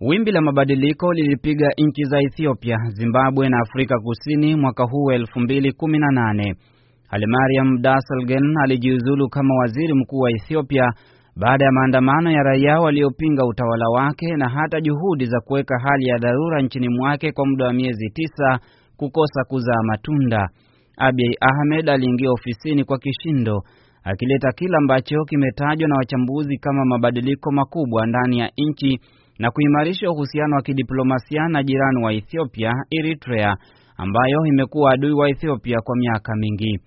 Wimbi la mabadiliko lilipiga nchi za Ethiopia, Zimbabwe na Afrika Kusini mwaka huu 2018. Hailemariam Desalegn alijiuzulu kama waziri mkuu wa Ethiopia baada ya maandamano ya raia waliopinga utawala wake na hata juhudi za kuweka hali ya dharura nchini mwake kwa muda wa miezi tisa kukosa kuzaa matunda. Abiy Ahmed aliingia ofisini kwa kishindo akileta kila ambacho kimetajwa na wachambuzi kama mabadiliko makubwa ndani ya nchi na kuimarisha uhusiano wa kidiplomasia na jirani wa Ethiopia, Eritrea, ambayo imekuwa adui wa Ethiopia kwa miaka mingi.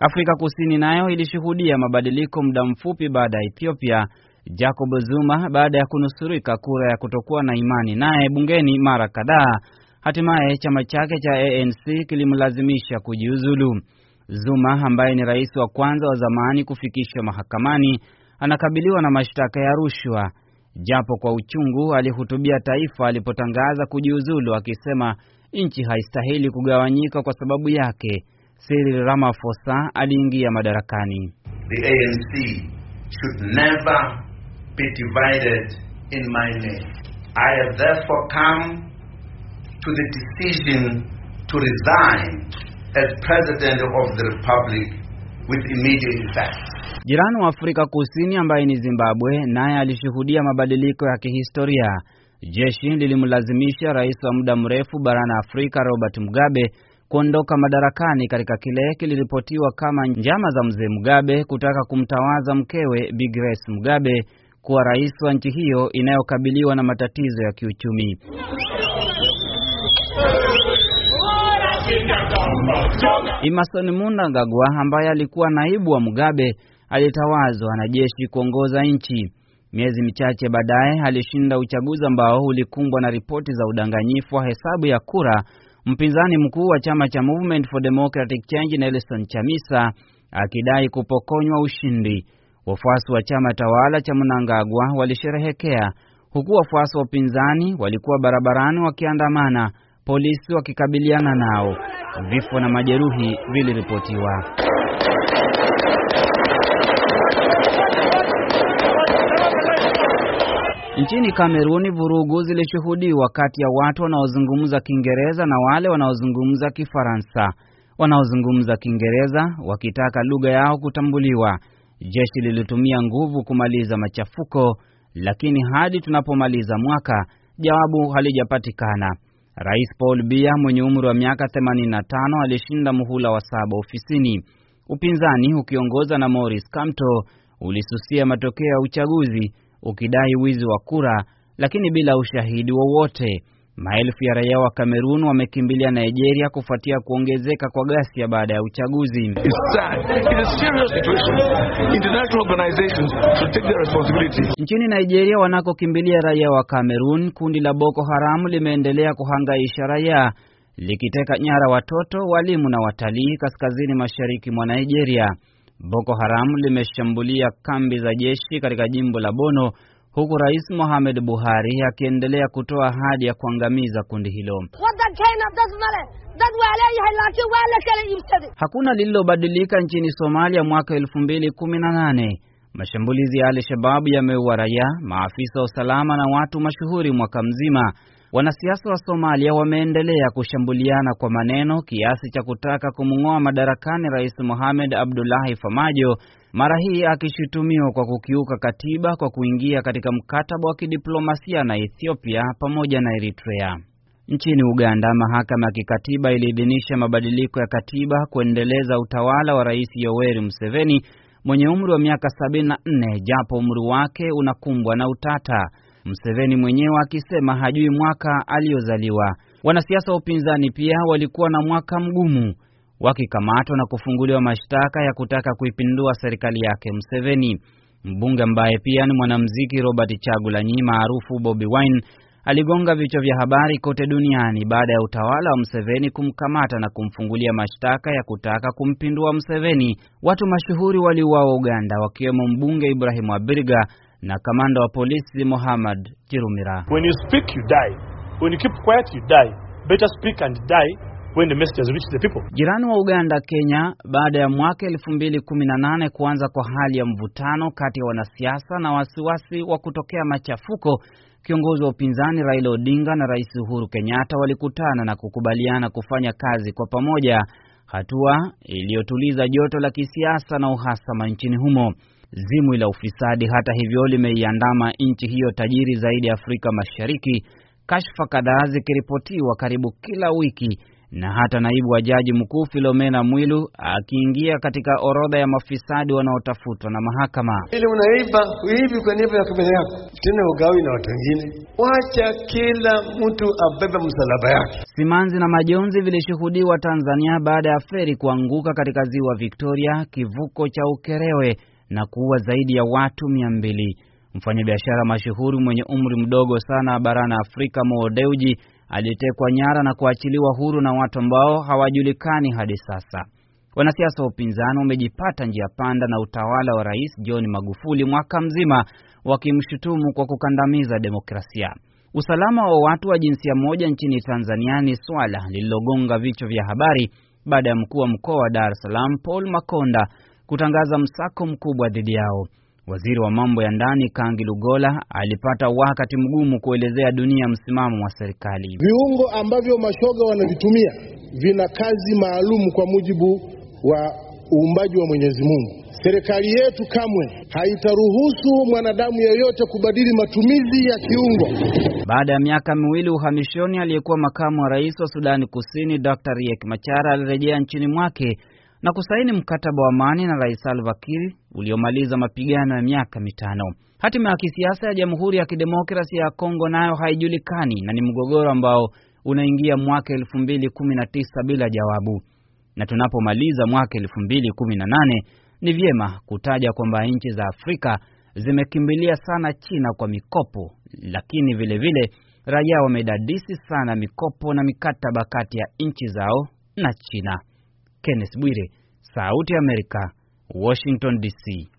Afrika Kusini nayo ilishuhudia mabadiliko muda mfupi baada ya Ethiopia, Jacob Zuma baada ya kunusurika kura ya kutokuwa na imani naye bungeni mara kadhaa, hatimaye chama chake cha ANC kilimlazimisha kujiuzulu. Zuma ambaye ni rais wa kwanza wa zamani kufikishwa mahakamani anakabiliwa na mashtaka ya rushwa. Japo kwa uchungu, alihutubia taifa alipotangaza kujiuzulu, akisema nchi haistahili kugawanyika kwa sababu yake. Cyril Ramaphosa aliingia madarakani. The ANC should never be divided in my name. I have therefore come to the decision to resign as president of the republic with immediate effect. Jirani wa Afrika Kusini ambaye ni Zimbabwe naye alishuhudia mabadiliko ya kihistoria. Jeshi lilimlazimisha rais wa muda mrefu barani Afrika Robert Mugabe kuondoka madarakani katika kile kiliripotiwa kama njama za mzee Mugabe kutaka kumtawaza mkewe Bi Grace Mugabe kuwa rais wa nchi hiyo inayokabiliwa na matatizo ya kiuchumi. Emmerson Mnangagwa ambaye alikuwa naibu wa Mugabe alitawazwa na jeshi kuongoza nchi. Miezi michache baadaye alishinda uchaguzi ambao ulikumbwa na ripoti za udanganyifu wa hesabu ya kura, mpinzani mkuu wa chama cha Movement for Democratic Change Nelson Chamisa akidai kupokonywa ushindi. Wafuasi wa chama tawala cha Mnangagwa walisherehekea huku wafuasi wa upinzani walikuwa barabarani wakiandamana, polisi wakikabiliana nao. Vifo na majeruhi viliripotiwa. Nchini Kameruni, vurugu zilishuhudiwa kati ya watu wanaozungumza Kiingereza na wale wanaozungumza Kifaransa. Wanaozungumza Kiingereza wakitaka lugha yao kutambuliwa. Jeshi lilitumia nguvu kumaliza machafuko, lakini hadi tunapomaliza mwaka jawabu halijapatikana. Rais Paul Biya mwenye umri wa miaka 85 alishinda muhula wa saba ofisini. Upinzani ukiongoza na Maurice Kamto ulisusia matokeo ya uchaguzi ukidai wizi wa kura, lakini bila ushahidi wowote. Maelfu ya raia wa Kamerun wamekimbilia Nigeria kufuatia kuongezeka kwa ghasia baada ya uchaguzi. Nchini Nigeria wanakokimbilia raia wa Kamerun, kundi la Boko Haram limeendelea kuhangaisha raia likiteka nyara watoto, walimu na watalii kaskazini mashariki mwa Nigeria. Boko Haram limeshambulia kambi za jeshi katika jimbo la Bono huku Rais Mohamed Buhari akiendelea kutoa ahadi ya kuangamiza kundi hilo. Hakuna lililobadilika nchini Somalia mwaka elfu mbili kumi na nane. Mashambulizi ya Al-Shababu yameua raia, maafisa wa usalama na watu mashuhuri mwaka mzima. Wanasiasa wa Somalia wameendelea kushambuliana kwa maneno kiasi cha kutaka kumng'oa madarakani Rais Mohamed Abdullahi Farmajo, mara hii akishutumiwa kwa kukiuka katiba kwa kuingia katika mkataba wa kidiplomasia na Ethiopia pamoja na Eritrea. Nchini Uganda, mahakama ya kikatiba iliidhinisha mabadiliko ya katiba kuendeleza utawala wa Rais Yoweri Museveni mwenye umri wa miaka 74 japo umri wake unakumbwa na utata. Museveni mwenyewe akisema hajui mwaka aliyozaliwa. Wanasiasa wa upinzani pia walikuwa na mwaka mgumu, wakikamatwa na kufunguliwa mashtaka ya kutaka kuipindua serikali yake Museveni. Mbunge ambaye pia ni mwanamuziki Robert Chagulanyi maarufu Bobi Wine aligonga vichwa vya habari kote duniani baada ya utawala wa Museveni kumkamata na kumfungulia mashtaka ya kutaka kumpindua Museveni. Watu mashuhuri waliuawa Uganda, wakiwemo mbunge Ibrahimu Abiriga na kamanda wa polisi Mohammad Jirumira. When you speak you die. When you keep quiet you die. Better speak and die when the message has reached the people. Jirani wa Uganda, Kenya, baada ya mwaka 2018 kuanza kwa hali ya mvutano kati ya wanasiasa na wasiwasi wa kutokea machafuko Kiongozi wa upinzani Raila Odinga na Rais Uhuru Kenyatta walikutana na kukubaliana kufanya kazi kwa pamoja, hatua iliyotuliza joto la kisiasa na uhasama nchini humo. Zimwi la ufisadi, hata hivyo, limeiandama nchi hiyo tajiri zaidi ya Afrika Mashariki, kashfa kadhaa zikiripotiwa karibu kila wiki na hata naibu wa jaji mkuu Filomena Mwilu akiingia katika orodha ya mafisadi wanaotafutwa na mahakama. Ili unaiba hivi kwa niaba ya familia yako, tena ugawi na watu wengine. Wacha kila mtu abebe msalaba yake. Simanzi na majonzi vilishuhudiwa Tanzania baada ya feri kuanguka katika ziwa Victoria, kivuko cha Ukerewe, na kuua zaidi ya watu mia mbili. Mfanyabiashara mashuhuri mwenye umri mdogo sana barani Afrika, Mo Dewji alitekwa nyara na kuachiliwa huru na watu ambao hawajulikani hadi sasa. Wanasiasa wa upinzani wamejipata njia panda na utawala wa Rais John Magufuli mwaka mzima, wakimshutumu kwa kukandamiza demokrasia. Usalama wa watu wa jinsia moja nchini Tanzania ni swala lililogonga vichwa vya habari baada ya mkuu wa mkoa wa Dar es Salaam Paul Makonda kutangaza msako mkubwa dhidi yao. Waziri wa mambo ya ndani Kangi Lugola alipata wakati mgumu kuelezea dunia msimamo wa serikali. Viungo ambavyo mashoga wanavitumia vina kazi maalum kwa mujibu wa uumbaji wa Mwenyezi Mungu. Serikali yetu kamwe haitaruhusu mwanadamu yeyote kubadili matumizi ya kiungo. Baada ya miaka miwili uhamishoni, aliyekuwa makamu wa rais wa Sudani Kusini Dr. Riek Machar alirejea nchini mwake na kusaini mkataba wa amani na Rais Salva Kiir uliomaliza mapigano ya miaka mitano. Hatima ya kisiasa ya Jamhuri ya Kidemokrasia ya Kongo nayo haijulikani na ni mgogoro ambao unaingia mwaka elfu mbili kumi na tisa bila jawabu, na tunapomaliza mwaka elfu mbili kumi na nane ni vyema kutaja kwamba nchi za Afrika zimekimbilia sana China kwa mikopo, lakini vilevile raia wamedadisi sana mikopo na mikataba kati ya nchi zao na China. Kenneth Bwire, Sauti ya Amerika, Washington DC.